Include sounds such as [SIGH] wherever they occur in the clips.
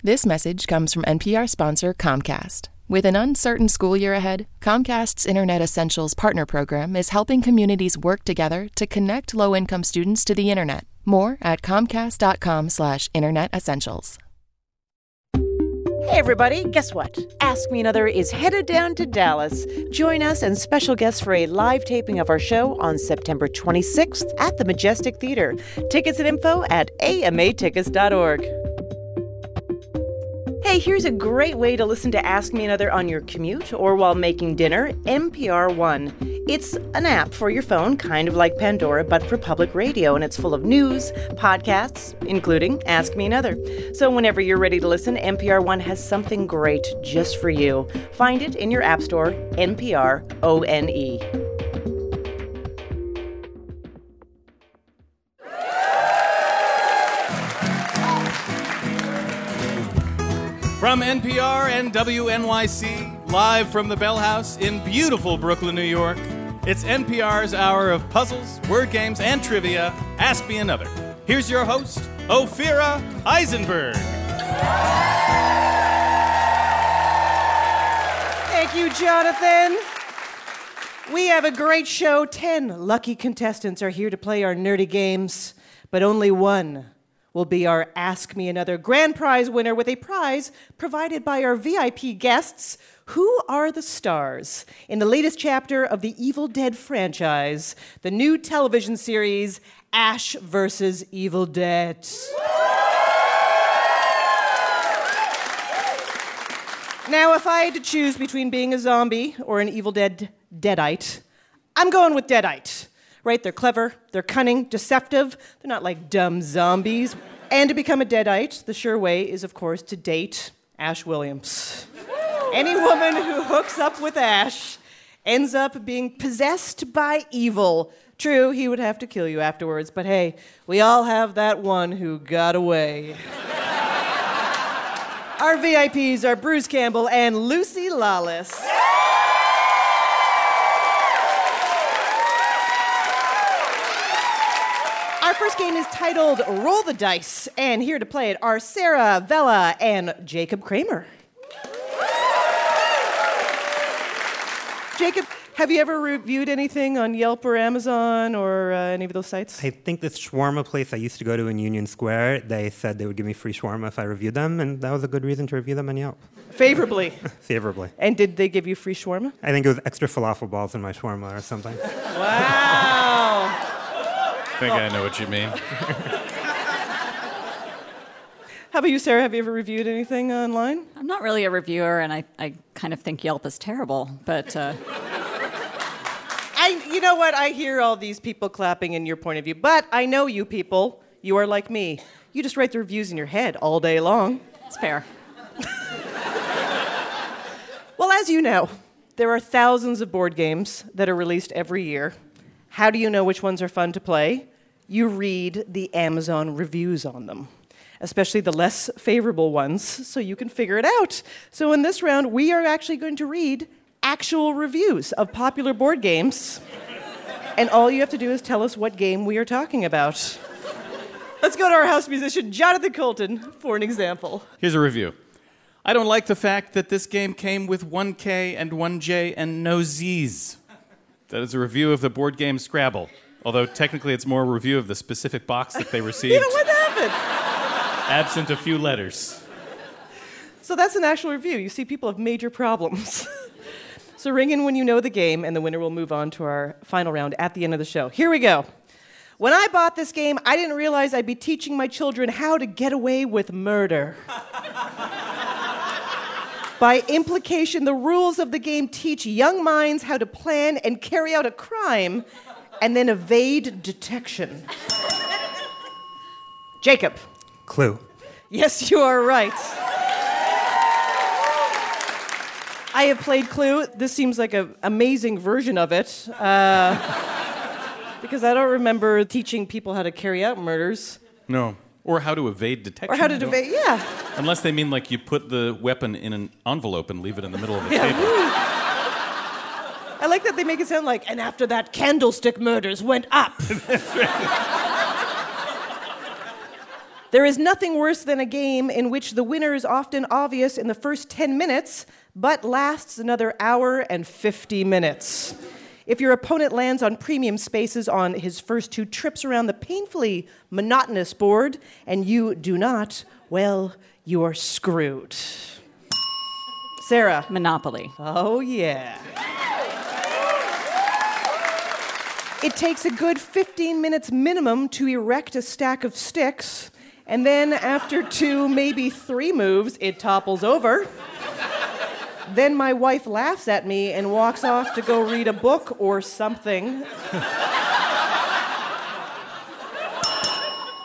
This message comes from NPR sponsor Comcast. With an uncertain school year ahead, Comcast's Internet Essentials Partner Program is helping communities work together to connect low-income students to the internet. More at comcast.com/slash internet essentials. Hey, everybody, guess what? Ask Me Another is headed down to Dallas. Join us and special guests for a live taping of our show on September 26th at the Majestic Theater. Tickets and info at amatickets.org. Hey, here's a great way to listen to Ask Me Another on your commute or while making dinner NPR One. It's an app for your phone, kind of like Pandora, but for public radio, and it's full of news, podcasts, including Ask Me Another. So whenever you're ready to listen, NPR One has something great just for you. Find it in your App Store, NPR O N E. From NPR and WNYC, live from the Bell House in beautiful Brooklyn, New York, it's NPR's hour of puzzles, word games, and trivia. Ask Me Another. Here's your host, Ophira Eisenberg. Thank you, Jonathan. We have a great show. Ten lucky contestants are here to play our nerdy games, but only one will be our Ask Me Another grand prize winner with a prize provided by our VIP guests. Who are the stars in the latest chapter of the Evil Dead franchise, the new television series Ash versus Evil Dead? Now, if I had to choose between being a zombie or an Evil Dead Deadite, I'm going with Deadite. Right? They're clever, they're cunning, deceptive, they're not like dumb zombies. And to become a Deadite, the sure way is, of course, to date Ash Williams. Any woman who hooks up with Ash ends up being possessed by evil. True, he would have to kill you afterwards, but hey, we all have that one who got away. Our VIPs are Bruce Campbell and Lucy Lawless. Game is titled Roll the Dice, and here to play it are Sarah, Vella, and Jacob Kramer. Jacob, have you ever reviewed anything on Yelp or Amazon or uh, any of those sites? I think this shawarma place I used to go to in Union Square, they said they would give me free shawarma if I reviewed them, and that was a good reason to review them on Yelp. Favorably. [LAUGHS] Favorably. And did they give you free shawarma? I think it was extra falafel balls in my shawarma or something. Wow. I think I know what you mean. [LAUGHS] How about you, Sarah? Have you ever reviewed anything online? I'm not really a reviewer, and I, I kind of think Yelp is terrible, but uh, [LAUGHS] I, you know what? I hear all these people clapping in your point of view, but I know you people. You are like me. You just write the reviews in your head all day long. it's fair. [LAUGHS] Well, as you know, there are thousands of board games that are released every year. How do you know which ones are fun to play? You read the Amazon reviews on them, especially the less favorable ones, so you can figure it out. So, in this round, we are actually going to read actual reviews of popular board games, [LAUGHS] and all you have to do is tell us what game we are talking about. Let's go to our house musician, Jonathan Coulton, for an example. Here's a review. I don't like the fact that this game came with 1K and 1J and no Z's. That is a review of the board game Scrabble, although technically it's more a review of the specific box that they [LAUGHS] received, You know what happened? absent a few letters. So that's an actual review. You see, people have major problems. [LAUGHS] so ring in when you know the game, and the winner will move on to our final round at the end of the show. Here we go. When I bought this game, I didn't realize I'd be teaching my children how to get away with murder. [LAUGHS] By implication, the rules of the game teach young minds how to plan and carry out a crime and then evade detection. Jacob. Clue. Yes, you are right. I have played Clue. This seems like an amazing version of it. Uh, [LAUGHS] because I don't remember teaching people how to carry out murders. No. Or how to evade detection. Or how to debate. Yeah. Unless they mean like you put the weapon in an envelope and leave it in the middle of the Yeah. table. I like that they make it sound like, and after that, candlestick murders went up. [LAUGHS] There is nothing worse than a game in which the winner is often obvious in the first 10 minutes, but lasts another hour and 50 minutes. If your opponent lands on premium spaces on his first two trips around the painfully monotonous board, and you do not, well, you are screwed. Sarah. Monopoly. Oh, yeah. It takes a good 15 minutes minimum to erect a stack of sticks, and then after two, maybe three moves, it topples over. Then my wife laughs at me and walks off to go read a book or something.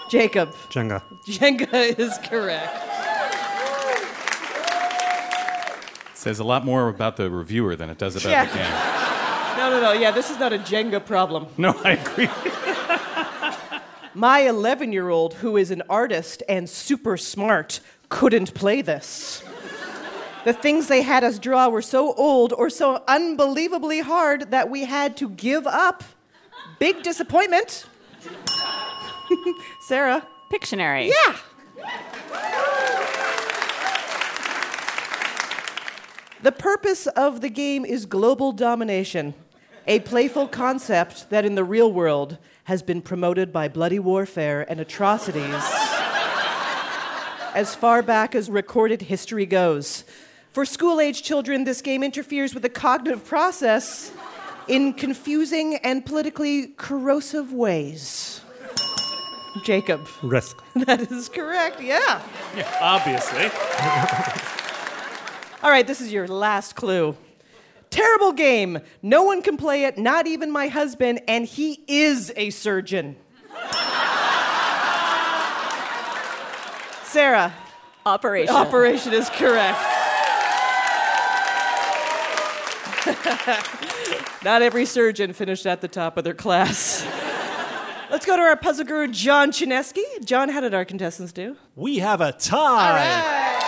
Jacob. Jenga. Jenga is correct. Says a lot more about the reviewer than it does about Yeah. the game. [LAUGHS] No, no, no. Yeah, this is not a Jenga problem. No, I agree. My 11 year old, who is an artist and super smart, couldn't play this. The things they had us draw were so old or so unbelievably hard that we had to give up. Big disappointment. [LAUGHS] Sarah. Pictionary. Yeah. The purpose of the game is global domination, a playful concept that in the real world has been promoted by bloody warfare and atrocities [LAUGHS] as far back as recorded history goes. For school age children, this game interferes with the cognitive process in confusing and politically corrosive ways. Jacob. Risk. [LAUGHS] That is correct, yeah. yeah Obviously. [LAUGHS] All right, this is your last clue. Terrible game. No one can play it, not even my husband, and he is a surgeon. [LAUGHS] Sarah, Operation. operation is correct. [LAUGHS] not every surgeon finished at the top of their class. [LAUGHS] Let's go to our puzzle guru, John Chaneski. John, how did our contestants do? We have a tie.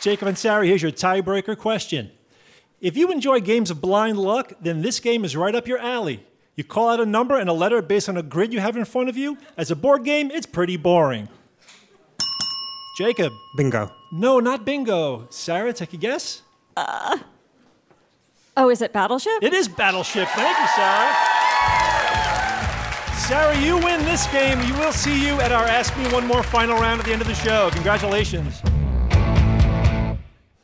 Jacob and Sarah, here's your tiebreaker question. If you enjoy games of blind luck, then this game is right up your alley. You call out a number and a letter based on a grid you have in front of you. As a board game, it's pretty boring. Jacob. Bingo. No, not bingo. Sarah, take a guess. Uh, Oh, is it Battleship? It is Battleship. Thank you, Sarah. Sarah, you win this game. You will see you at our Ask Me One More final round at the end of the show. Congratulations.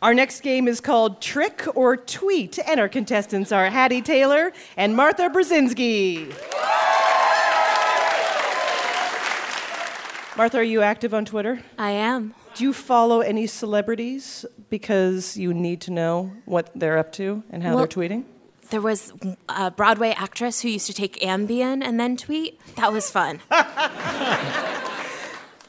Our next game is called Trick or Tweet, and our contestants are Hattie Taylor and Martha Brzezinski. Martha, are you active on Twitter? I am. Do you follow any celebrities because you need to know what they're up to and how Well- they're tweeting? There was a Broadway actress who used to take Ambien and then tweet. That was fun. [LAUGHS] it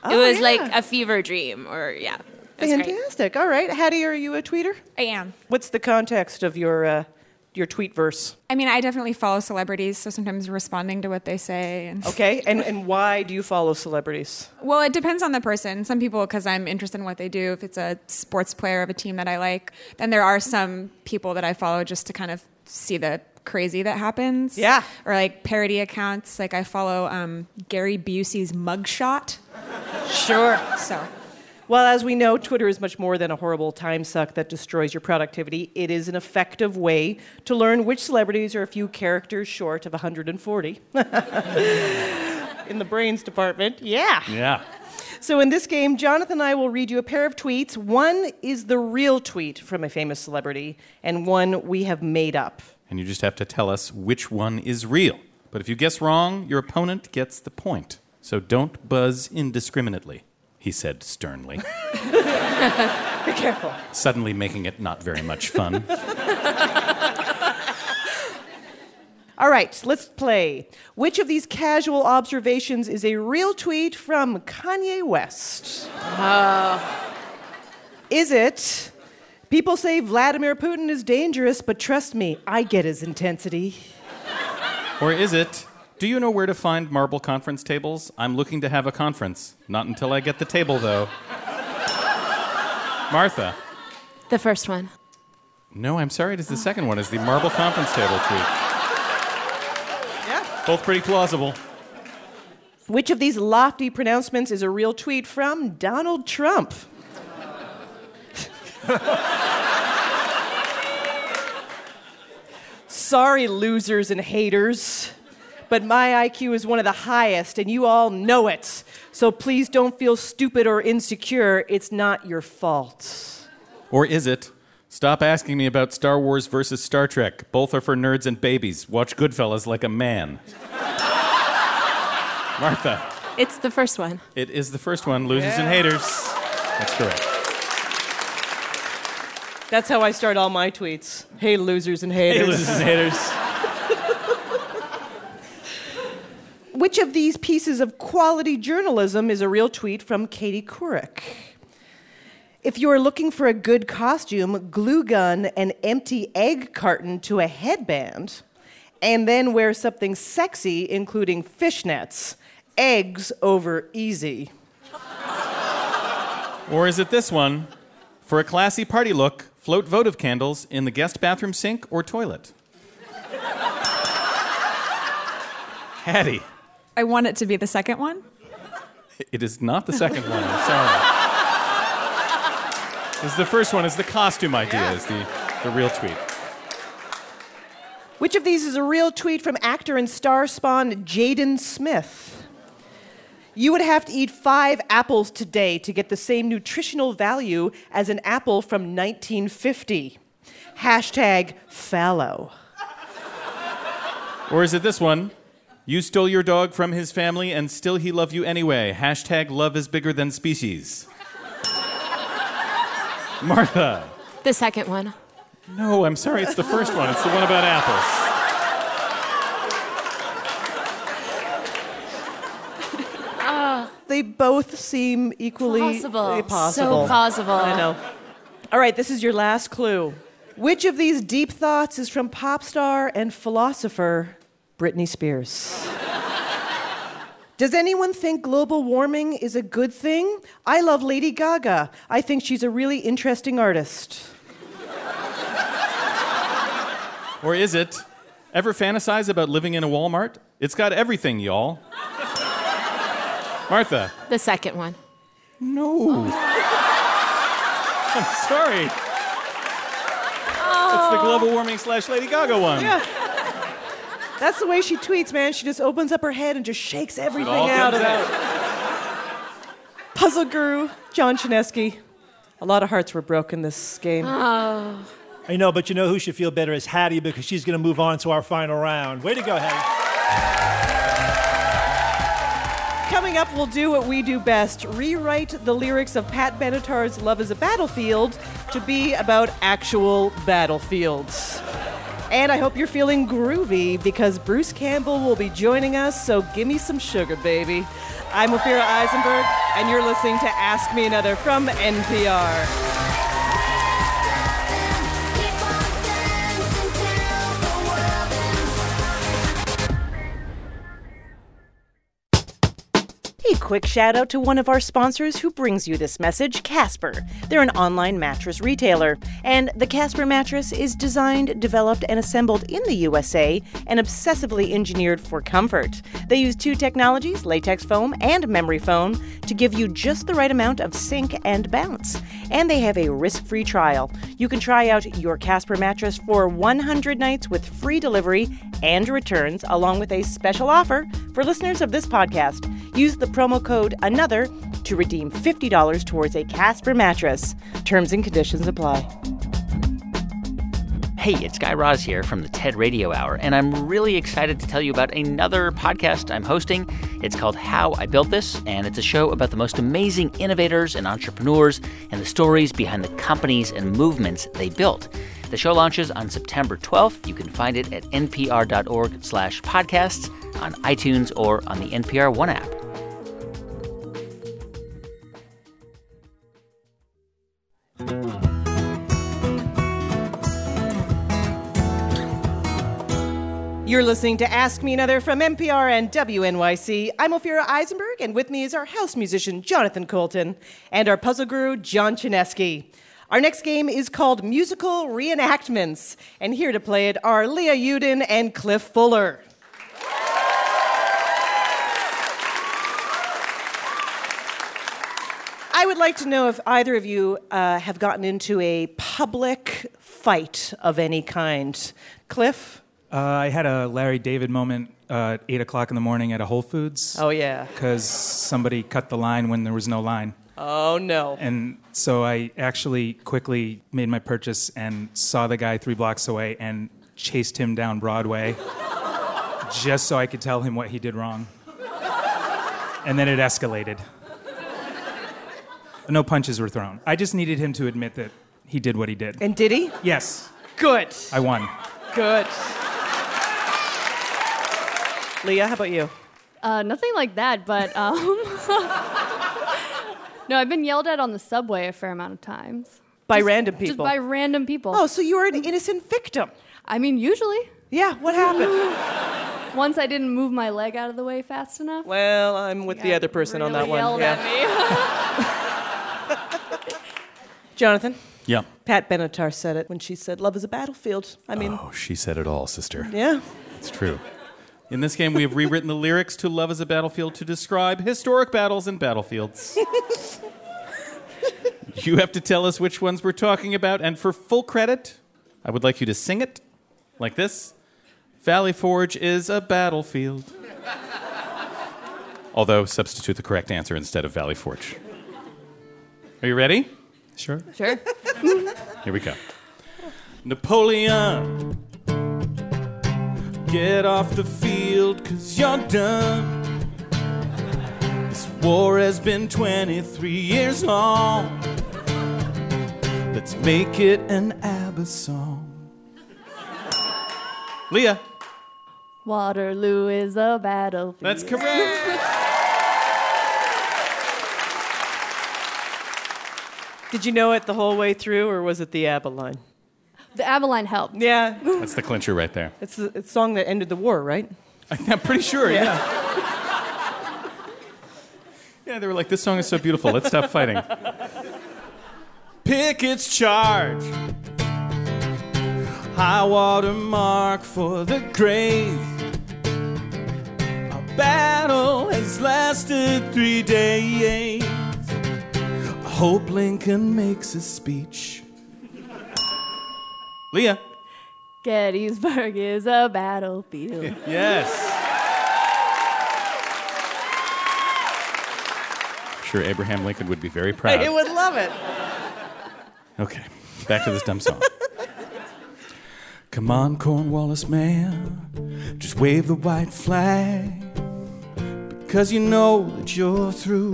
was yeah. like a fever dream, or yeah. It was great. Fantastic. All right. Hattie, are you a tweeter? I am. What's the context of your, uh, your tweet verse? I mean, I definitely follow celebrities, so sometimes responding to what they say. And [LAUGHS] Okay. and, and why do you follow celebrities? well, it depends on the person. Some people, because I'm interested in what they do. If it's a sports player of a team that I like, then there are some people that I follow just to kind of see the crazy that happens. Yeah. Or like parody accounts. Like I follow um, Gary Busey's mugshot. Sure. So Well, as we know, Twitter is much more than a horrible time suck that destroys your productivity. It is an effective way to learn which celebrities are a few characters short of 140. [LAUGHS] In the brains department, yeah. Yeah. So in this game, Jonathan and I will read you a pair of tweets. One is the real tweet from a famous celebrity, and one we have made up. And you just have to tell us which one is real. But if you guess wrong, your opponent gets the point. So don't buzz indiscriminately, he said sternly, [LAUGHS] Be careful. suddenly making it not very much fun. All right, let's play. Which of these casual observations is a real tweet from Kanye West? Is it? People say Vladimir Putin is dangerous, but trust me, I get his intensity. Or is it, do you know where to find marble conference tables? I'm looking to have a conference. Not until I get the table, though. Martha. The first one. No, I'm sorry, it is the second one, is the marble conference table tweet. Yeah. Both pretty plausible. Which of these lofty pronouncements is a real tweet from Donald Trump? [LAUGHS] Sorry, losers and haters, but my IQ is one of the highest, and you all know it. So please don't feel stupid or insecure. It's not your fault. Or is it? Stop asking me about Star Wars versus Star Trek. Both are for nerds and babies. Watch Goodfellas like a man. [LAUGHS] Martha. It's the first one. It is the first one, Losers and Haters. That's correct. That's how I start all my tweets. Hey, losers and haters. Hey, losers and haters. [LAUGHS] Which of these pieces of quality journalism is a real tweet from Katie Couric? If you are looking for a good costume, glue gun an empty egg carton to a headband, and then wear something sexy, including fishnets. Eggs over easy. Or is it this one? For a classy party look, float votive candles in the guest bathroom sink or toilet. Hattie. I want it to be the second one. It is not the second one. I'm sorry. This is the first one. Is the costume idea? Is the, the real tweet? Which of these is a real tweet from actor and star spawn Jaden Smith? You would have to eat five apples today to get the same nutritional value as an apple from 1950. Hashtag fallow. Or is it this one? You stole your dog from his family and still he loved you anyway. Hashtag love is bigger than species. [LAUGHS] Martha. The second one. No, I'm sorry, it's the first one. It's the one about apples. They both seem equally Plausible. uh, possible. So plausible. I know. All right, this is your last clue. Which of these deep thoughts is from pop star and philosopher Britney Spears? Does anyone think global warming is a good thing? I love Lady Gaga. I think she's a really interesting artist. Or is it? Ever fantasize about living in a Walmart? It's got everything, y'all. Martha. The second one. No. [LAUGHS] I'm sorry. It's the oh. global warming slash Lady Gaga one. Yeah. That's the way she tweets, man. She just opens up her head and just shakes everything all out comes of it. Puzzle guru, John Chaneski. A lot of hearts were broken this game. Oh. I know, but you know who should feel better is Hattie because she's going to move on to our final round. Way to go, Hattie. Coming up, we'll do what we do best rewrite the lyrics of Pat Benatar's Love is a Battlefield to be about actual battlefields. And I hope you're feeling groovy because Bruce Campbell will be joining us, so give me some sugar, baby. I'm Ophira Eisenberg, and you're listening to Ask Me Another from NPR. Quick shout out to one of our sponsors who brings you this message Casper. They're an online mattress retailer, and the Casper mattress is designed, developed, and assembled in the USA and obsessively engineered for comfort. They use two technologies, latex foam and memory foam, to give you just the right amount of sink and bounce. And they have a risk free trial. You can try out your Casper mattress for 100 nights with free delivery and returns, along with a special offer for listeners of this podcast. Use the promo code ANOTHER to redeem $50 towards a Casper mattress. Terms and conditions apply. Hey, it's Guy Raz here from the TED Radio Hour, and I'm really excited to tell you about another podcast I'm hosting. It's called How I Built This, and it's a show about the most amazing innovators and entrepreneurs and the stories behind the companies and movements they built. The show launches on September 12th. You can find it at npr.org slash podcasts, on iTunes, or on the NPR One app. You're listening to Ask Me Another from NPR and WNYC. I'm Ophira Eisenberg, and with me is our house musician, Jonathan Coulton, and our puzzle guru, John Chaneski. Our next game is called Musical Reenactments, and here to play it are Leah Uden and Cliff Fuller. I would like to know if either of you uh, have gotten into a public fight of any kind. Cliff? Uh, I had a Larry David moment uh, at 8 o'clock in the morning at a Whole Foods. Oh, yeah. Because somebody cut the line when there was no line. Oh, no. And so I actually quickly made my purchase and saw the guy three blocks away and chased him down Broadway [LAUGHS] just so I could tell him what he did wrong. And then it escalated. No punches were thrown. I just needed him to admit that he did what he did. And did he? Yes, Good. I won. Good. Leah, how about you? Uh, nothing like that, but um, [LAUGHS] no, I've been yelled at on the subway a fair amount of times. By Just- random Just people. by random people. Oh, so you were an innocent victim. I mean, usually. Yeah, what happened? [LAUGHS] Once I didn't move my leg out of the way fast enough. well, I'm with the other person on really that one. Yelled Yeah. at me. [LAUGHS] Jonathan? Yeah. Pat Benatar said it when she said, Love is a battlefield. I mean, Oh, she said it all, sister. yeah. It's true. In this game, we have rewritten the lyrics to Love is a Battlefield to describe historic battles and battlefields. [LAUGHS] you have to tell us which ones we're talking about, and for full credit, I would like you to sing it like this Valley Forge is a battlefield. Although, substitute the correct answer instead of Valley Forge. Are you ready? Sure. sure. Here we go. Napoleon, get off the field cause you're done. This war has been 23 years long. Let's make it an ABBA song. Leah, Waterloo is a battlefield. that's correct. Did you know it the whole way through, or was it the ABBA line? The ABBA line helped. Yeah. That's the clincher right there. It's the it's the song that ended the war, right? [LAUGHS] I'm pretty sure, yeah. [LAUGHS] Yeah, they were like, this song is so beautiful, let's stop fighting. [LAUGHS] Pickett's charge. High water mark for the grave. Our battle has lasted three days. I hope Lincoln makes a speech. Leah. Gettysburg is a battlefield. [LAUGHS] Yes. I'm sure Abraham Lincoln would be very proud. He would love it. Okay, back to this dumb song. Come on, Cornwallis man, just wave the white flag. Because you know that you're through.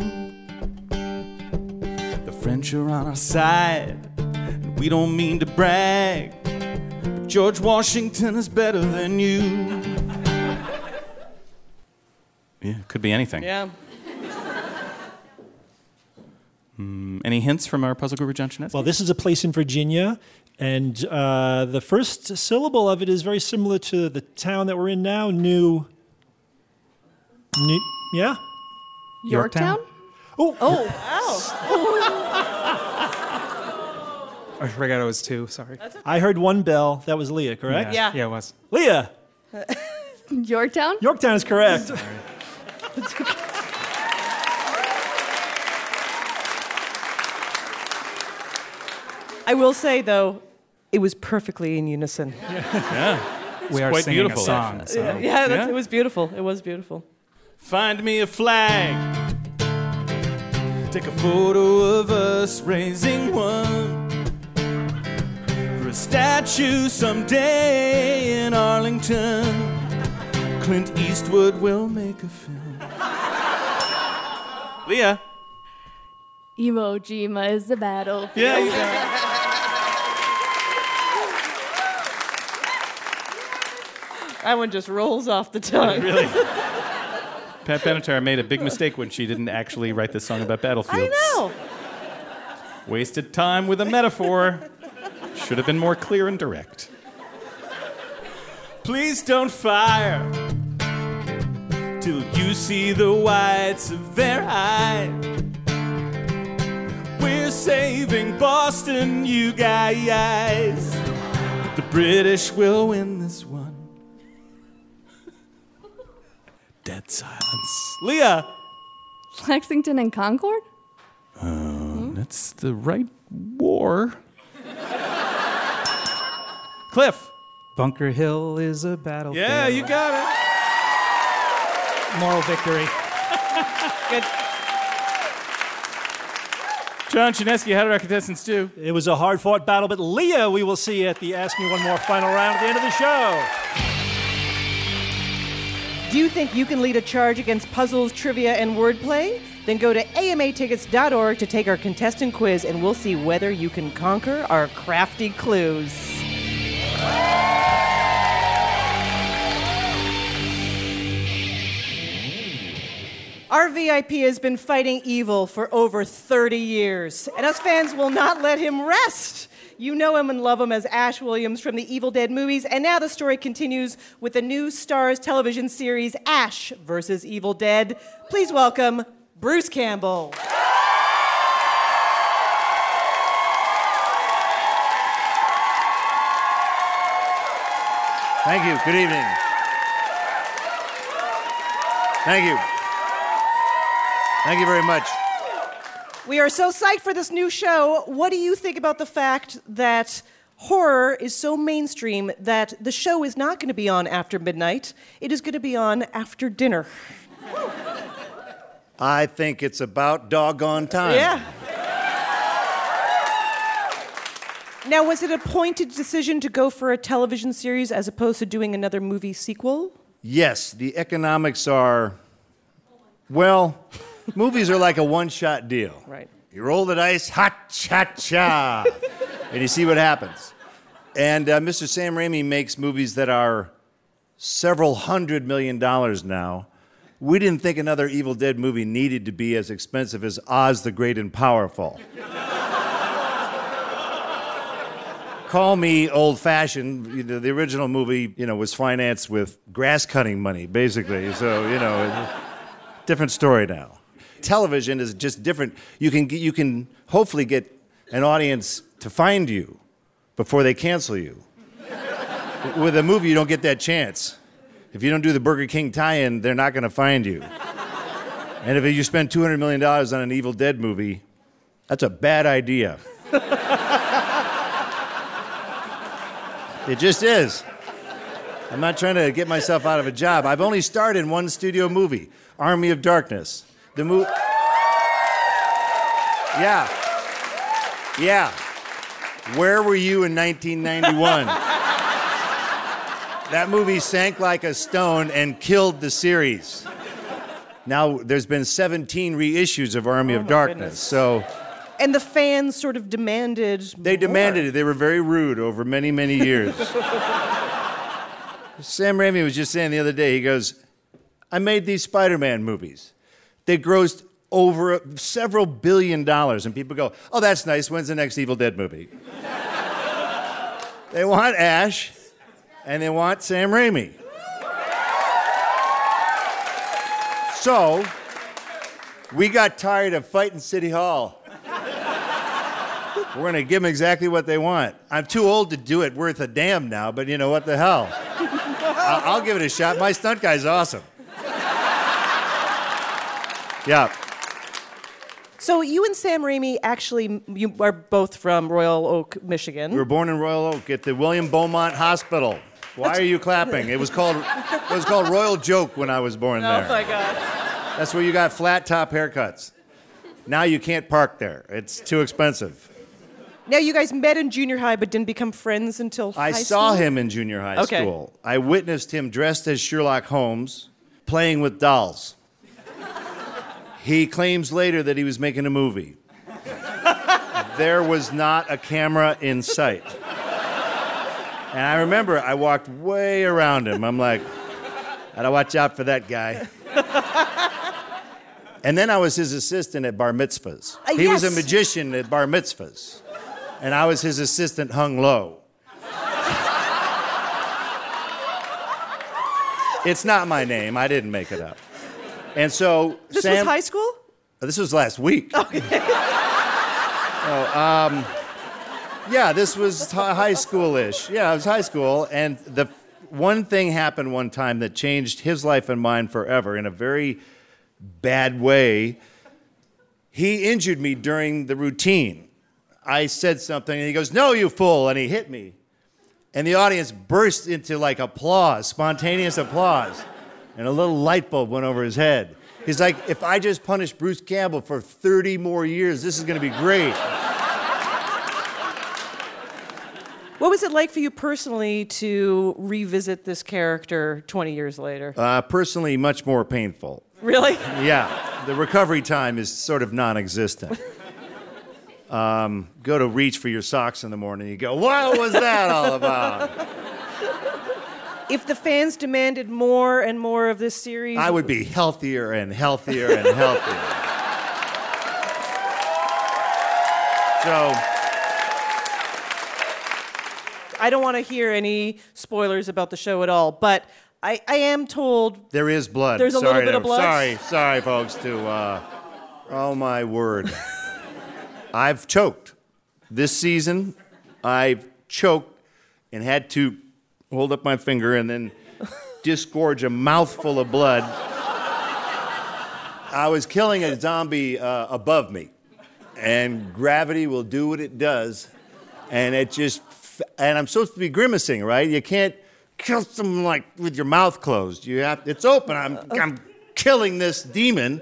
The French are on our side, and we don't mean to brag. But George Washington is better than you. Yeah, could be anything. Yeah. Mm, any hints from our puzzle guru, John Chaneski? Well, this is a place in Virginia, and uh, the first syllable of it is very similar to the town that we're in now, New. New yeah? Yorktown? Oh, Oh, [LAUGHS] I forgot it was two. Sorry. I heard one bell. That was Leah, correct? Yeah. Yeah, it was. Leah, [LAUGHS] Yorktown? Yorktown is correct. I will say though, it was perfectly in unison. Yeah. [LAUGHS] yeah. We are quite singing beautiful. a song. So. Yeah, that's, Yeah? it was beautiful. It was beautiful. Find me a flag. Take a photo of us raising one for a statue someday in Arlington. Clint Eastwood will make a film. Leah. Iwo Jima is the battlefield. Yeah, you [LAUGHS] got. That one just rolls off the tongue. Oh, really? [LAUGHS] Pat Benatar made a big mistake when she didn't actually write this song about battlefields. I know. Wasted time with a metaphor. Should have been more clear and direct. Please don't fire till you see the whites of their eyes. We're saving Boston, you guys. But the British will win this one. Dead silence. Leah! Lexington and Concord? Um, oh. It's the right war. Cliff. Bunker Hill is a battlefield. Yeah, you got it. Moral victory. [LAUGHS] Good. John Chaneski, how did our contestants do? It was a hard fought battle, but Leah, we will see at the Ask Me One More final round at the end of the show. Do you think you can lead a charge against puzzles, trivia, and wordplay? Then go to amatickets.org to take our contestant quiz, and we'll see whether you can conquer our crafty clues. Our VIP has been fighting evil for over 30 years, and us fans will not let him rest. You know him and love him as Ash Williams from the Evil Dead movies, and now the story continues with the new Starz television series Ash versus Evil Dead. Please welcome Bruce Campbell. Thank you. Good evening. Thank you. Thank you very much. We are so psyched for this new show. What do you think about the fact that horror is so mainstream that the show is not going to be on after midnight? It is going to be on after dinner. I think it's about doggone time. Yeah. Now, was it a pointed decision to go for a television series as opposed to doing another movie sequel? Yes, the economics are, well, movies are like a one shot deal. Right. You roll the dice, ha cha cha, [LAUGHS] and you see what happens. And uh, Mr. Sam Raimi makes movies that are several hundred million dollars now. We didn't think another Evil Dead movie needed to be as expensive as Oz the Great and Powerful. Call me old fashioned. You know, the original movie, you know, was financed with grass cutting money, basically. So, you know, different story now. Television is just different. You can, you can hopefully get an audience to find you before they cancel you. [LAUGHS] With a movie, you don't get that chance. If you don't do the Burger King tie in, they're not going to find you. And if you spend $200 million on an Evil Dead movie, that's a bad idea. [LAUGHS] It just is. I'm not trying to get myself out of a job. I've only starred in one studio movie, Army of Darkness. The movie. Yeah. Yeah. Where were you in 1991? that movie sank like a stone and killed the series. Now, there's been 17 reissues of Army of oh, Darkness, so And the fans sort of demanded. they demanded it. They were very rude over many, many years. [LAUGHS] Sam Raimi was just saying the other day, he goes, I made these Spider Man movies. They grossed over several billion dollars, and people go, Oh, that's nice. When's the next Evil Dead movie? they want Ash, and they want Sam Raimi. So, we got tired of fighting City Hall. We're going to give them exactly what they want. I'm too old to do it worth a damn now, but you know what the hell? [LAUGHS] I- I'll give it a shot. My stunt guy's awesome. Yeah. So you and Sam Raimi actually, you are both from Royal Oak, Michigan. We were born in Royal Oak at the William Beaumont Hospital. Why are you clapping? It was called it was called Royal Joke when I was born Oh there. Oh my God. That's where you got flat top haircuts. Now you can't park there. It's too expensive. Now you guys met in junior high, but didn't become friends until I high saw school? him in junior high Okay. school. I witnessed him dressed as Sherlock Holmes playing with dolls. He claims later that he was making a movie. there was not a camera in sight. And I remember I walked way around him. I'm like, gotta watch out for that guy. And then I was his assistant at bar mitzvahs. Uh, he was a magician at bar mitzvahs. And I was his assistant hung low. It's not my name. I didn't make it up. And so This Sam, was high school? this was last week. [LAUGHS] Okay. Oh, um, yeah, this was high school-ish. Yeah, it was high school, and the one thing happened one time that changed his life and mine forever in a very bad way. He injured me during the routine. I said something, and he goes, No, you fool, and he hit me. And the audience burst into like applause, spontaneous applause. And a little light bulb went over his head. He's like, If I just punish Bruce Campbell for 30 more years, this is going to be great. What was it like for you personally to revisit this character 20 years later? Uh, personally, much more painful. Really? Yeah, the recovery time is sort of non existent. Um, go to reach for your socks in the morning. You go, what was that all about? [LAUGHS] If the fans demanded more and more of this series, I would be healthier and healthier and healthier. so, I don't want to hear any spoilers about the show at all, but I, I am told there is blood. There's a sorry little bit of blood? Sorry, sorry, folks. To uh, oh my word, I've choked this season. I've choked and had to hold up my finger and then disgorge a mouthful of blood. I was killing a zombie uh, above me, and gravity will do what it does, and it just and I'm supposed to be grimacing, right? You can't kill someone like with your mouth closed. You have it's open. I'm I'm killing this demon,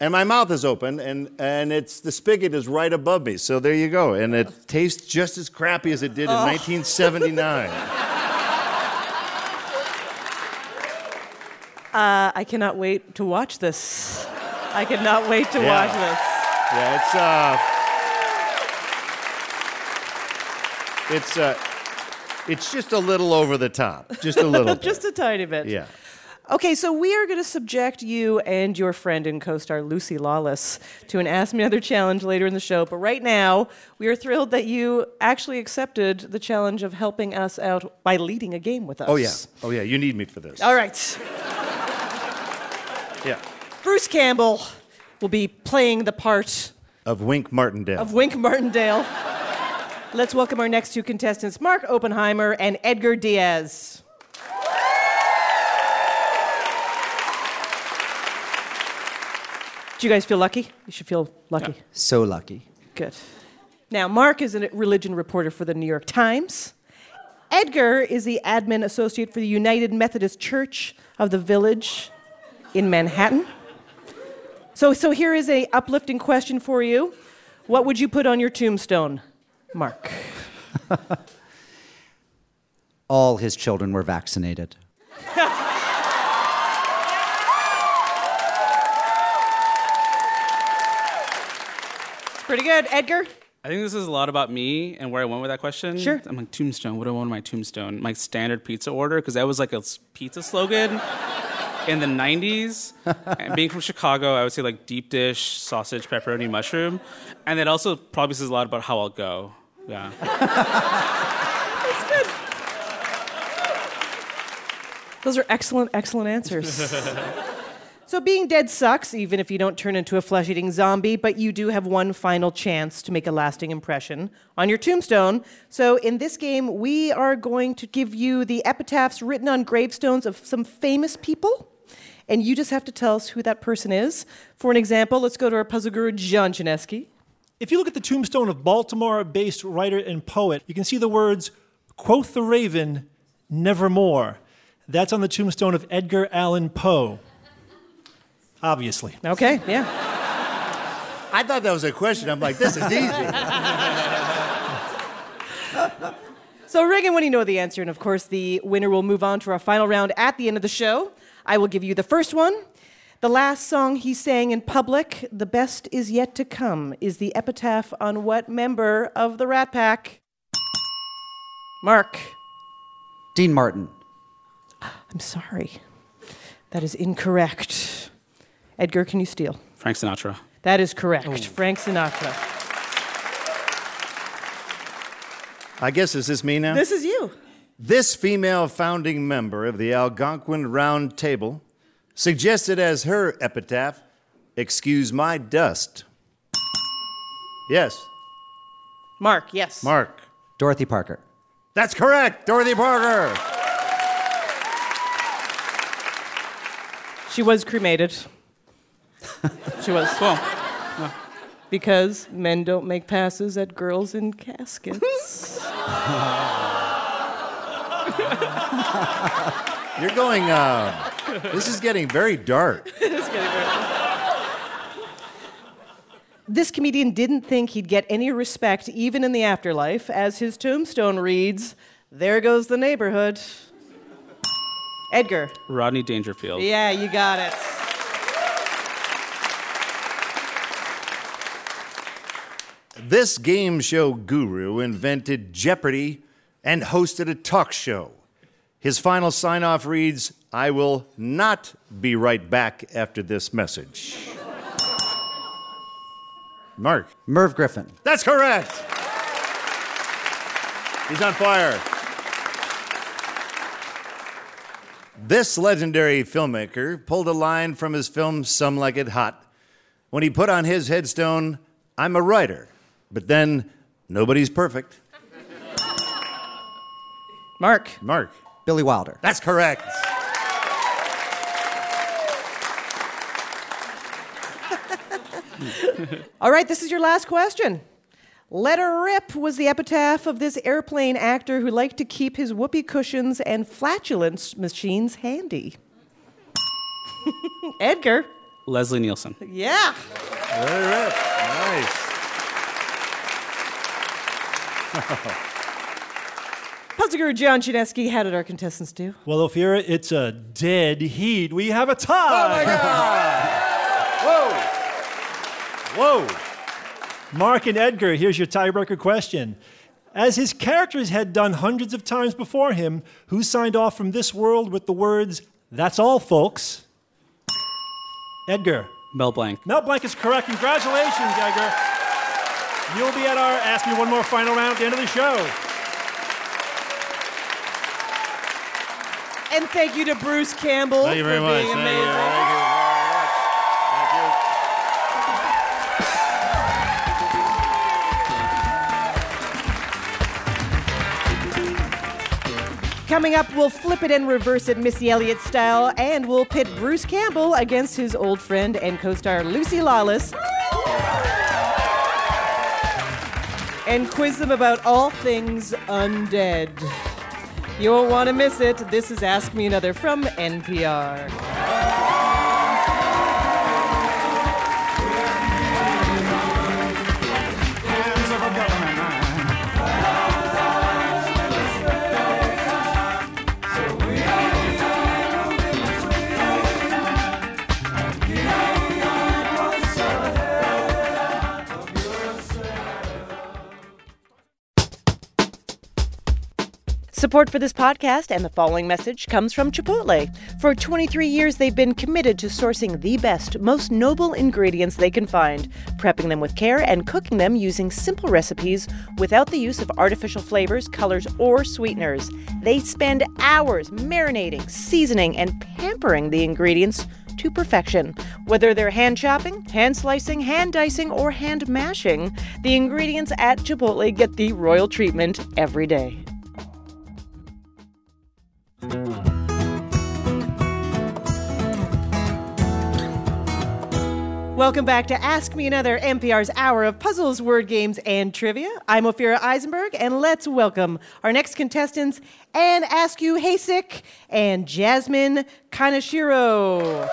and my mouth is open, and and it's the spigot is right above me. So there you go, and it tastes just as crappy as it did in Oh. 1979. [LAUGHS] uh, I cannot wait to watch this. I cannot wait to Yeah. watch this. Yeah, it's uh, it's uh, it's just a little over the top, just a little. bit. [LAUGHS] Just a tiny bit. yeah. Okay, so we are going to subject you and your friend and co star Lucy Lawless to an Ask Me Another challenge later in the show. But right now, we are thrilled that you actually accepted the challenge of helping us out by leading a game with us. Oh yeah. Oh yeah. You need me for this. All right. Yeah. Bruce Campbell will be playing the part Of Wink Martindale. of Wink Martindale. Let's welcome our next two contestants, Mark Oppenheimer and Edgar Diaz. Do you guys feel lucky? You should feel lucky. So lucky. Good. Now, Mark is a religion reporter for the New York Times. Edgar is the admin associate for the United Methodist Church of the Village in Manhattan. So, so here is a uplifting question for you. What would you put on your tombstone, Mark? [LAUGHS] All his children were vaccinated. [LAUGHS] Pretty good, Edgar. I think this is a lot about me and where I went with that question. Sure. I'm like, tombstone. What do I want on my tombstone? My standard pizza order, because that was like a pizza slogan in the 90s. [LAUGHS] and being from Chicago, I would say like deep dish, sausage, pepperoni, mushroom. And it also probably says a lot about how I'll go. Yeah. [LAUGHS] That's good. Those are excellent, excellent answers. [LAUGHS] so, being dead sucks, even if you don't turn into a flesh eating zombie, but you do have one final chance to make a lasting impression on your tombstone. So, in this game, we are going to give you the epitaphs written on gravestones of some famous people. And you just have to tell us who that person is. For an example, let's go to our puzzle guru, John Chaneski. If you look at the tombstone of Baltimore based writer and poet, you can see the words, Quoth the Raven, nevermore. That's on the tombstone of Edgar Allan Poe. Obviously. Okay, yeah. I thought that was a question. I'm like, this is easy. So Reagan, in when you know the answer, and of course, the winner will move on to our final round at the end of the show. I will give you the first one. The last song he sang in public, The Best Is Yet to Come, is the epitaph on what member of the Rat Pack? Mark. Dean Martin. I'm sorry. That is incorrect. Edgar, can you steal? Frank Sinatra. That is correct. Oh. Frank Sinatra. I guess is this me now? This is you. This female founding member of the Algonquin Round Table suggested as her epitaph, Excuse my dust. Yes, Mark, yes. Mark. Dorothy Parker. That's correct, Dorothy Parker. She was cremated. [LAUGHS] she was. Cool. Because men don't make passes at girls in caskets. [LAUGHS] You're going, uh, this [LAUGHS] is getting very dark. This comedian didn't think he'd get any respect even in the afterlife, as his tombstone reads, There goes the neighborhood. Edgar. Rodney Dangerfield. Yeah, you got it. This game show guru invented Jeopardy and hosted a talk show. His final sign off reads I will not be right back after this message. Mark. Merv Griffin. That's correct. He's on fire. This legendary filmmaker pulled a line from his film Some Like It Hot when he put on his headstone, I'm a writer, but then nobody's perfect. Mark. Mark. Billy Wilder. That's correct. [LAUGHS] All right, this is your last question. Let her rip was the epitaph of this airplane actor who liked to keep his whoopee cushions and flatulence machines handy. [LAUGHS] Edgar. Leslie Nielsen. Yeah. Let her rip. Nice. [LAUGHS] Puzzle Guru John Chaneski, how did our contestants do? Well, Ophira, it's a dead heat. We have a tie. Oh my God! [LAUGHS] Whoa! Whoa! Mark and Edgar, here's your tiebreaker question. As his characters had done hundreds of times before him, who signed off from this world with the words, That's all, folks? Edgar. Mel Blanc. Mel Blanc is correct. Congratulations, Edgar. You'll be at our Ask Me One More final round at the end of the show. And thank you to Bruce Campbell Thank you very for much. being Thank you. amazing. Thank you. Thank you. Coming up, we'll flip it and reverse it Missy Elliott style, and we'll pit Bruce Campbell against his old friend and co star Lucy Lawless. And quiz them about all things undead. You won't want to miss it. This is Ask Me Another from NPR. Support for this podcast and the following message comes from Chipotle. For 23 years, they've been committed to sourcing the best, most noble ingredients they can find, prepping them with care and cooking them using simple recipes without the use of artificial flavors, colors, or sweeteners. They spend hours marinating, seasoning, and pampering the ingredients to perfection. Whether they're hand chopping, hand slicing, hand dicing, or hand mashing, the ingredients at Chipotle get the royal treatment every day. Welcome back to Ask Me Another, NPR's hour of puzzles, word games, and trivia. I'm Ophira Eisenberg, and let's welcome our next contestants and Askew Hasek and Jasmine Kanashiro.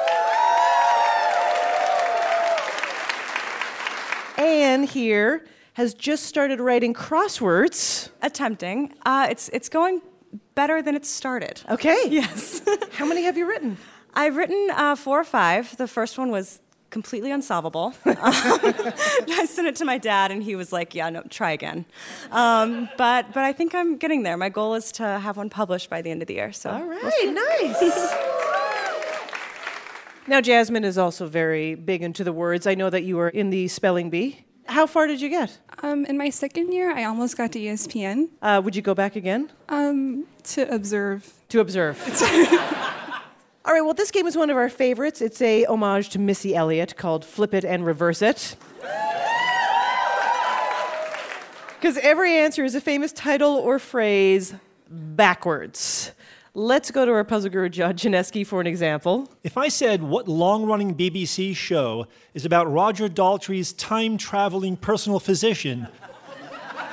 Anne here has just started writing crosswords. Attempting. Uh, it's it's going better than it started. Okay. [LAUGHS] Yes. How many have you written? [LAUGHS] I've written uh, four or five. The first one was completely unsolvable. [LAUGHS] I sent it to my dad, and he was like, "Yeah, no, try again." Um, but but I think I'm getting there. My goal is to have one published by the end of the year. So All right, nice. [LAUGHS] Now, Jasmine is also very big into the words. I know that you were in the spelling bee. How far did you get? Um, in my second year, I almost got to ESPN. Uh, would you go back again? Um, to observe. To observe. [LAUGHS] All right, well, this game is one of our favorites. It's a homage to Missy Elliott called Flip It and Reverse It. [LAUGHS] Because every answer is a famous title or phrase backwards. Let's go to our puzzle guru, John Chaneski, for an example. If I said what long running BBC show is about Roger Daltrey's time traveling personal physician,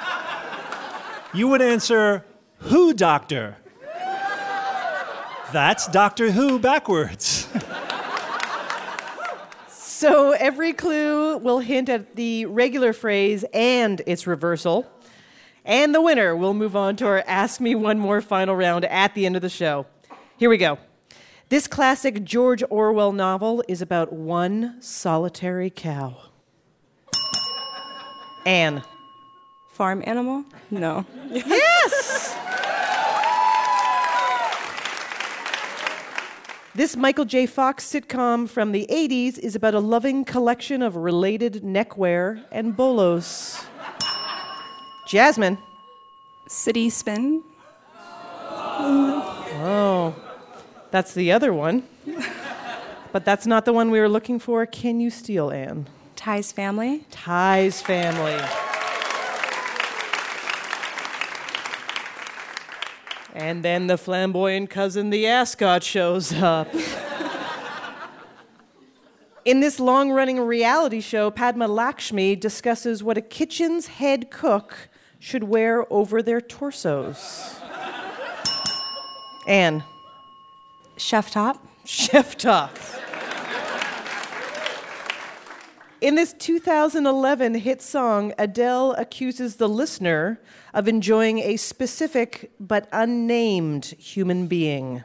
[LAUGHS] you would answer, Who Doctor? That's Doctor Who backwards. So every clue will hint at the regular phrase and its reversal. And the winner will move on to our Ask Me One More final round at the end of the show. Here we go. This classic George Orwell novel is about one solitary cow. Anne. Farm animal? No. Yes! [LAUGHS] This Michael J. Fox sitcom from the 80s is about a loving collection of related neckwear and bolos. Jasmine. City Spin. Oh, that's the other one. But that's not the one we were looking for. Can you steal, Anne? Ty's family. Ty's family. And then the flamboyant cousin, the ascot, shows up. In this long running reality show, Padma Lakshmi discusses what a kitchen's head cook should wear over their torsos. Anne. Chef top. Chef top. In this 2011 hit song, Adele accuses the listener of enjoying a specific but unnamed human being.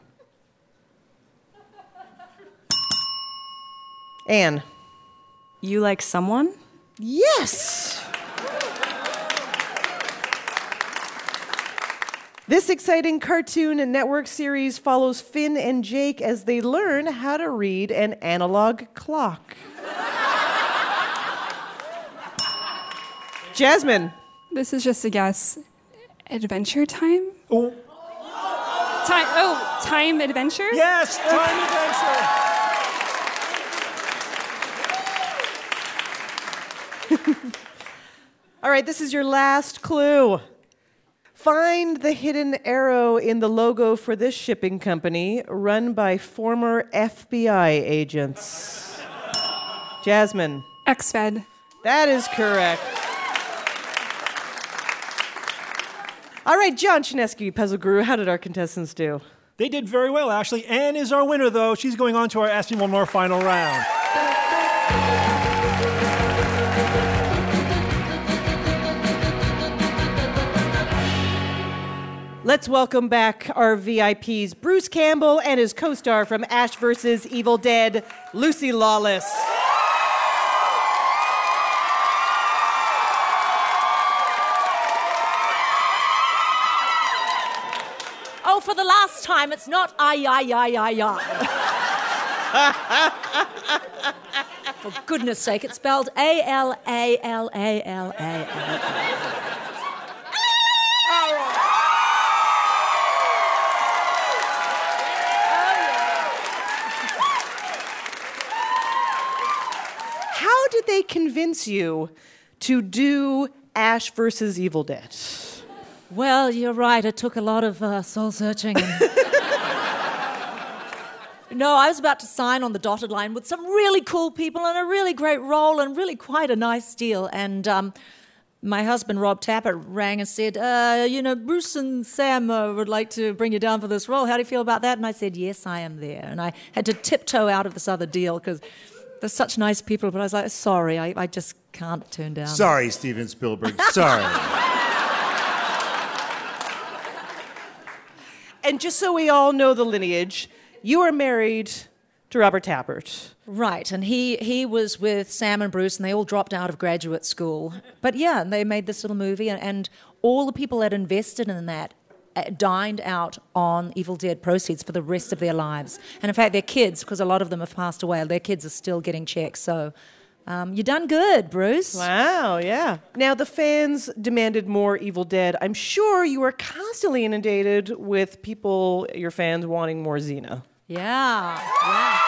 Anne. You like someone? Yes! This exciting cartoon and network series follows Finn and Jake as they learn how to read an analog clock. Jasmine. This is just a guess. Adventure Time? Oh. Time, oh, Time Adventure? Yes, Time Adventure. [LAUGHS] All right, this is your last clue. Find the hidden arrow in the logo for this shipping company run by former FBI agents. Jasmine. Xfed. That is correct. All right, John Chaneski, Puzzle Guru, how did our contestants do? They did very well, Ashley. Anne is our winner, though. She's going on to our Ask Me One More final round. Let's welcome back our VIPs, Bruce Campbell and his co star from Ash vs. Evil Dead, Lucy Lawless. Time, it's not ay, ay, ay, ay, ay. [LAUGHS] for goodness sake, it's spelled A L A L A L A L. How did they convince you to do Ash versus Evil Dead? Well, you're right. It took a lot of uh, soul searching. And... [LAUGHS] no, I was about to sign on the dotted line with some really cool people and a really great role and really quite a nice deal. And um, my husband, Rob Tapert, rang and said, uh, You know, Bruce and Sam uh, would like to bring you down for this role. How do you feel about that? And I said, Yes, I am there. And I had to tiptoe out of this other deal because they're such nice people. But I was like, Sorry, I, I just can't turn down. Sorry, Steven Spielberg. Sorry. [LAUGHS] And just so we all know the lineage, you are married to Robert Tapert. Right, and he he was with Sam and Bruce, and they all dropped out of graduate school. But yeah, and they made this little movie, and, and all the people that invested in that uh, dined out on Evil Dead proceeds for the rest of their lives. And in fact, their kids, because a lot of them have passed away, their kids are still getting checks. So. Um, you done good, Bruce. Wow, yeah. Now, the fans demanded more Evil Dead. I'm sure you are constantly inundated with people, your fans, wanting more Xena. Yeah. Yeah.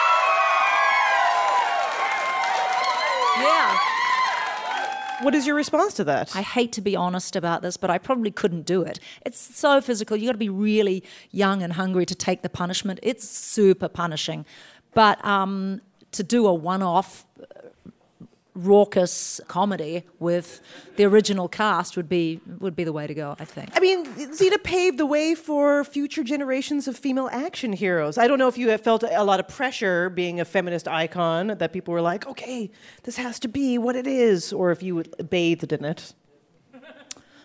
Yeah. What is your response to that? I hate to be honest about this, but I probably couldn't do it. It's so physical. You got to be really young and hungry to take the punishment. It's super punishing. But um, to do a one off raucous comedy with the original cast would be would be the way to go, I think. I mean, Xena paved the way for future generations of female action heroes. I don't know if you have felt a lot of pressure being a feminist icon that people were like, okay, this has to be what it is, or if you bathed in it.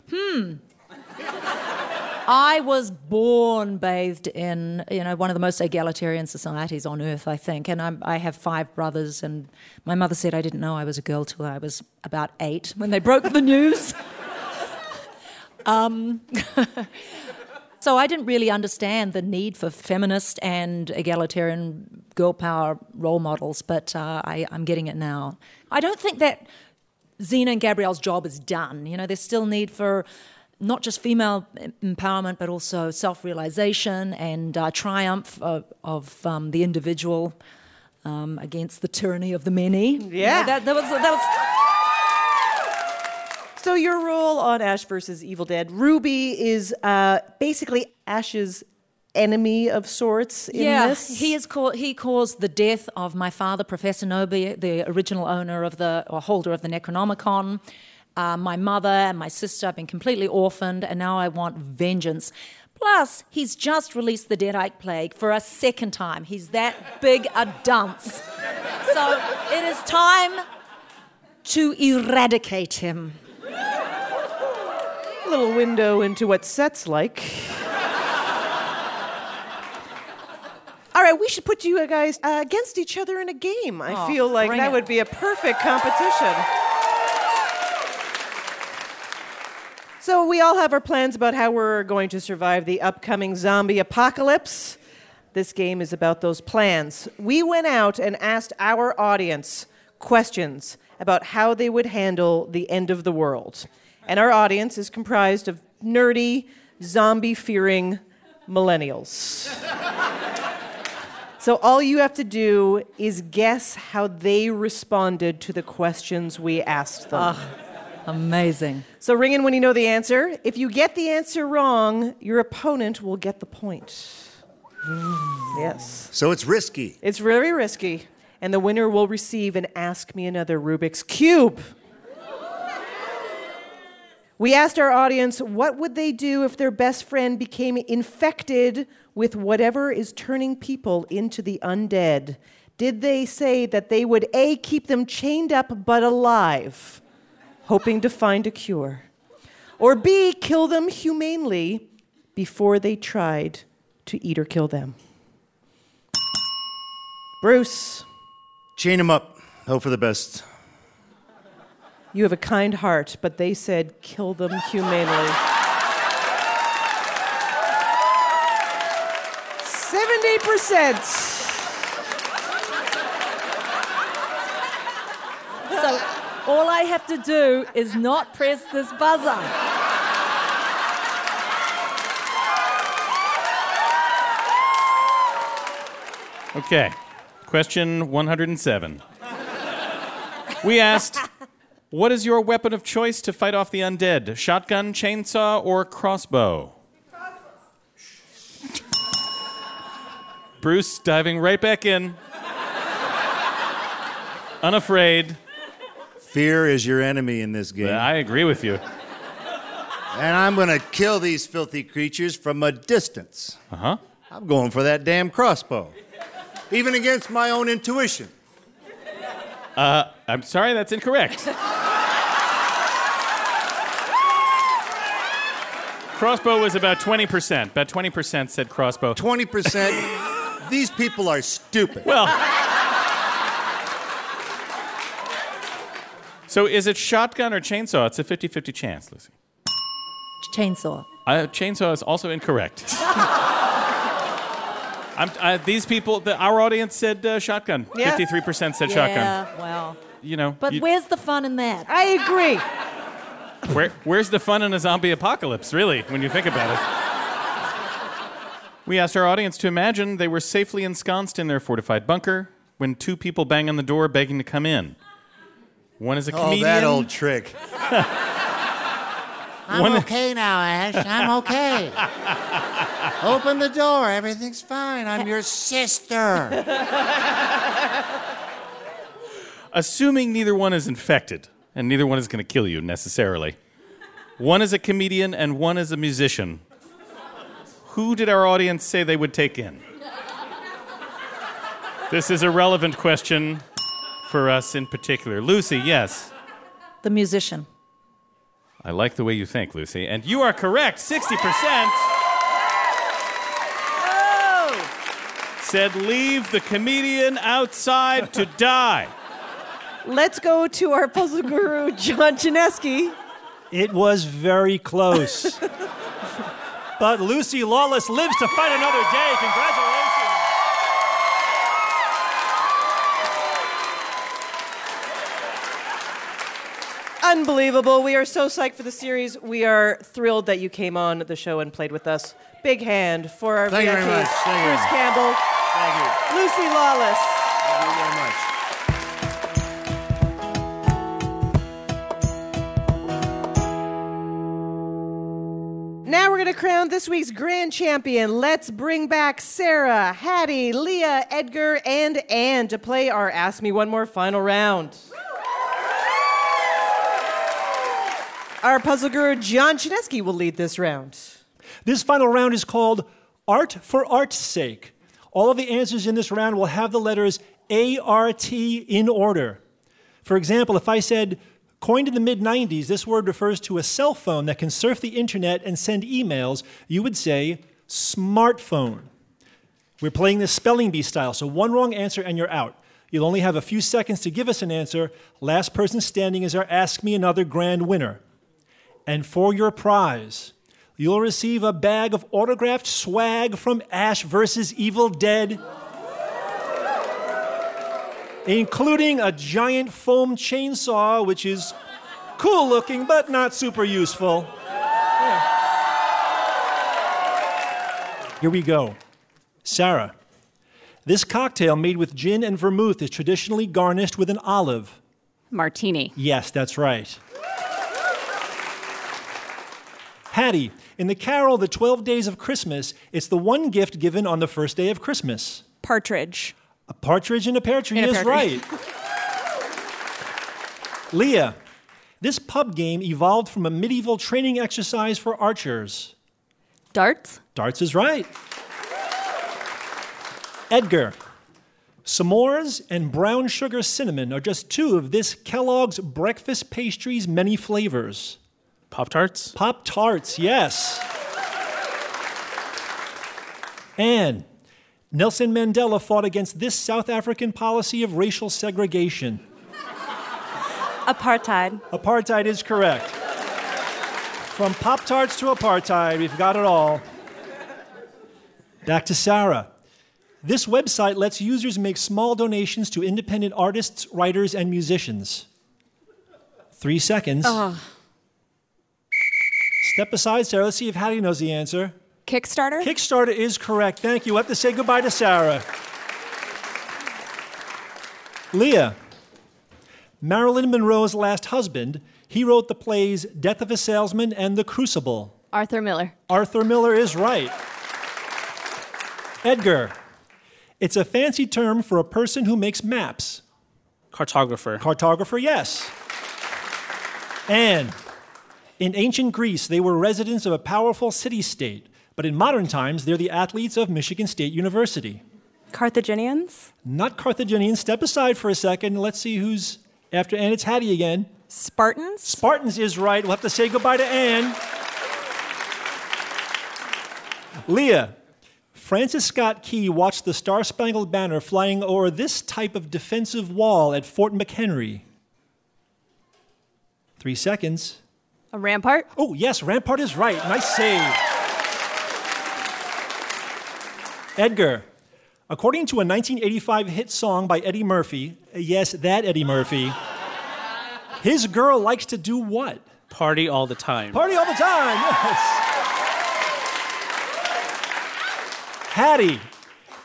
Hmm. I was born bathed in, you know, one of the most egalitarian societies on earth, I think. And I'm, I have five brothers, and my mother said I didn't know I was a girl till I was about eight when they broke the news. [LAUGHS] um, [LAUGHS] so I didn't really understand the need for feminist and egalitarian girl power role models, but uh, I, I'm getting it now. I don't think that Xena and Gabrielle's job is done. You know, there's still need for not just female empowerment, but also self realization and uh, triumph of, of um, the individual um, against the tyranny of the many. You know, Yeah. that, that was, that was So your role on Ash versus Evil Dead, Ruby is uh, basically Ash's enemy of sorts in yeah, this. he is ca- he caused the death of my father, Professor Knowby, the original owner of the or holder of the Necronomicon. Uh, my mother and my sister have been completely orphaned, and now I want vengeance. Plus, he's just released the Deadite Plague for a second time. He's that big a dunce. So it is time to eradicate him. A little window into what set's like. All right, we should put you guys uh, against each other in a game. I Oh, feel like that it. would be a perfect competition. So, we all have our plans about how we're going to survive the upcoming zombie apocalypse. This game is about those plans. We went out and asked our audience questions about how they would handle the end of the world. And our audience is comprised of nerdy, zombie fearing millennials. [LAUGHS] So all you have to do is guess how they responded to the questions we asked them. Amazing. So ring in when you know the answer. If you get the answer wrong, your opponent will get the point. Mm. Yes. So it's risky. It's very risky. And the winner will receive an Ask Me Another Rubik's Cube. We asked our audience what would they do if their best friend became infected with whatever is turning people into the undead. Did they say that they would A, keep them chained up but alive, hoping to find a cure, or B, kill them humanely before they tried to eat or kill them? Bruce, Chain them up. Hope for the best. you have a kind heart, but they said kill them humanely. 70%. So all I have to do is not press this buzzer. Okay. Question 107. We asked, what is your weapon of choice to fight off the undead? Shotgun, chainsaw, or crossbow? Bruce diving right back in. Unafraid. Fear is your enemy in this game. I agree with you. And I'm going to kill these filthy creatures from a distance. Uh huh. I'm going for that damn crossbow. Even against my own intuition. Uh, I'm sorry, that's incorrect. crossbow was about 20%. About 20% said crossbow. 20%? [LAUGHS] These people are stupid. Well. So is it shotgun or chainsaw? It's a 50 50 chance, Lucy. Chainsaw. Uh, chainsaw is also incorrect. [LAUGHS] I'm, uh, these people, the, our audience said uh, shotgun. Yeah. 53% said shotgun. yeah, shotgun. well. You know, But you- where's the fun in that? I agree. where, where's the fun in a zombie apocalypse, really, when you think about it? We asked our audience to imagine they were safely ensconced in their fortified bunker when two people bang on the door begging to come in. One is a oh, comedian. Oh, comedian. that old trick. [LAUGHS] I'm One- okay now, Ash. I'm okay. Open the door. Everything's fine. I'm your sister. [LAUGHS] Assuming neither one is infected, and neither one is going to kill you necessarily. One is a comedian and one is a musician. Who did our audience say they would take in? This is a relevant question for us in particular. Lucy, yes. The musician. I like the way you think, Lucy. And you are correct. 60% said leave the comedian outside to [LAUGHS] die. Let's go to our puzzle guru, John Chaneski. It was very close. [LAUGHS] but Lucy Lawless lives to fight another day. Congratulations. Unbelievable. We are so psyched for the series. We are thrilled that you came on the show and played with us. Big hand for our Thank VIPs. Thank you. Campbell, Thank you. Lucy Lawless. Thank you very much. Now we're going to crown this week's grand champion. Let's bring back Sarah, Hattie, Leah, Edgar, and Anne to play our Ask Me One More final round. Our puzzle guru, John Chaneski, will lead this round. This final round is called Art for Art's Sake. All of the answers in this round will have the letters ART in order. For example, if I said, coined in the mid 90s, this word refers to a cell phone that can surf the internet and send emails, you would say smartphone. We're playing this spelling bee style, so one wrong answer and you're out. You'll only have a few seconds to give us an answer. Last person standing is our Ask Me Another grand winner. And for your prize, you'll receive a bag of autographed swag from Ash versus Evil Dead, including a giant foam chainsaw, which is cool looking but not super useful. Yeah. Here we go. Sarah, this cocktail made with gin and vermouth is traditionally garnished with an olive. Martini. Yes, that's right. Hattie, in the carol The 12 Days of Christmas, it's the one gift given on the first day of Christmas. Partridge. A partridge in a pear tree In is right. [LAUGHS] Leah, this pub game evolved from a medieval training exercise for archers. Darts? Darts is right. Edgar, s'mores and brown sugar cinnamon are just two of this Kellogg's breakfast pastry's many flavors. Pop Tarts? Pop Tarts, yes. And Nelson Mandela fought against this South African policy of racial segregation. Apartheid. Apartheid is correct. From Pop Tarts to apartheid, we've got it all. Back to Sarah. This website lets users make small donations to independent artists, writers, and musicians. Three seconds. Oh. Step aside, Sarah. Let's see if Hattie knows the answer. Kickstarter? Kickstarter is correct. Thank you. We have to say goodbye to Sarah. Leah. Marilyn Monroe's last husband, he wrote the plays Death of a Salesman and The Crucible. Arthur Miller. Arthur Miller is right. Edgar. It's a fancy term for a person who makes maps. Cartographer. Cartographer, yes. And in ancient Greece, they were residents of a powerful city state, but in modern times, they're the athletes of Michigan State University. Carthaginians? Not Carthaginians. Step aside for a second. Let's see who's after Anne. It's Hattie again. Spartans? Spartans is right. We'll have to say goodbye to Anne. Leah. Francis Scott Key watched the Star Spangled Banner flying over this type of defensive wall at Fort McHenry. Three seconds. A rampart? Oh, yes, Rampart is right. Nice save. Edgar. According to a 1985 hit song by Eddie Murphy, uh, yes, that Eddie Murphy, his girl likes to do what? Party all the time. Party all the time, yes. Hattie.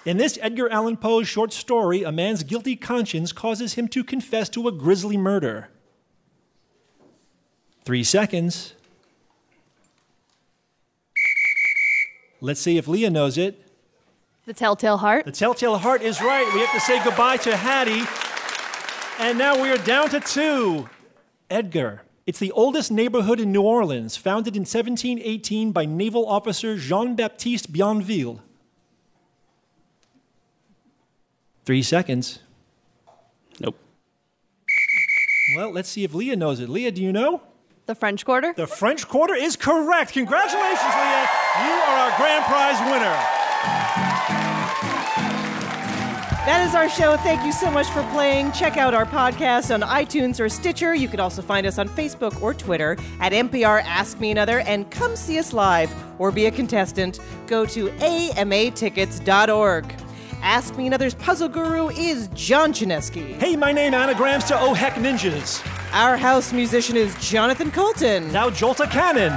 In this Edgar Allan Poe short story, a man's guilty conscience causes him to confess to a grisly murder. Three seconds. Let's see if Leah knows it. The Telltale Heart. The Telltale Heart is right. We have to say goodbye to Hattie. And now we are down to two. Edgar. It's the oldest neighborhood in New Orleans, founded in 1718 by naval officer Jean Baptiste Bienville. Three seconds. Nope. Well, let's see if Leah knows it. Leah, do you know? The French Quarter. The French Quarter is correct. Congratulations, Leah. You are our grand prize winner. That is our show. Thank you so much for playing. Check out our podcast on iTunes or Stitcher. You can also find us on Facebook or Twitter at NPR Ask Me Another and come see us live or be a contestant. Go to amatickets.org. Ask Me Another's puzzle guru is John Chaneski. Hey, my name anagrams to Oh Heck Ninjas. Our house musician is Jonathan Coulton. Now Jolta Cannon.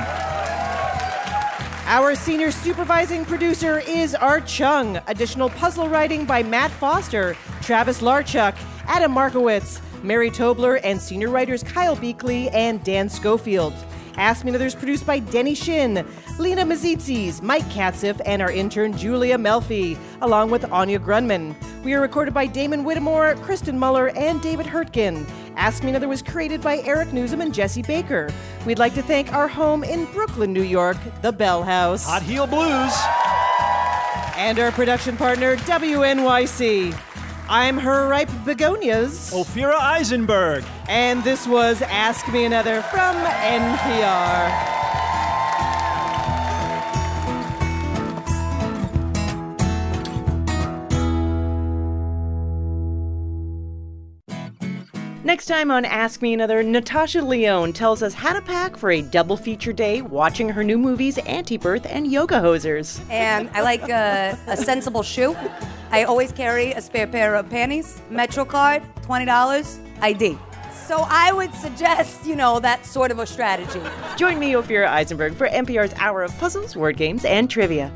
Our senior supervising producer is Art Chung. Additional puzzle writing by Matt Foster, Travis Larchuk, Adam Markowitz, Mary Tobler, and senior writers Kyle Beakley and Dan Schofield. Ask Me Another is produced by Denny Shin, Lena Mazitzis, Mike Katzif, and our intern Julia Melfi, along with Anya Grundmann. We are recorded by Damon Whittemore, Kristen Muller, and David Hurtgen. Ask Me Another was created by Eric Nuzum and Jesse Baker. We'd like to thank our home in Brooklyn, New York, the Bell House. Hot Heel Blues. And our production partner, WNYC. I'm her ripe begonias. Ophira Eisenberg. And this was Ask Me Another from NPR. Next time on Ask Me Another, Natasha Lyonne tells us how to pack for a double feature day watching her new movies Anti Birth and Yoga Hosers. And I like a, a sensible shoe. I always carry a spare pair of panties, Metro card, $20, ID. So I would suggest, you know, that sort of a strategy. Join me, Ophira Eisenberg, for NPR's Hour of Puzzles, Word Games, and Trivia.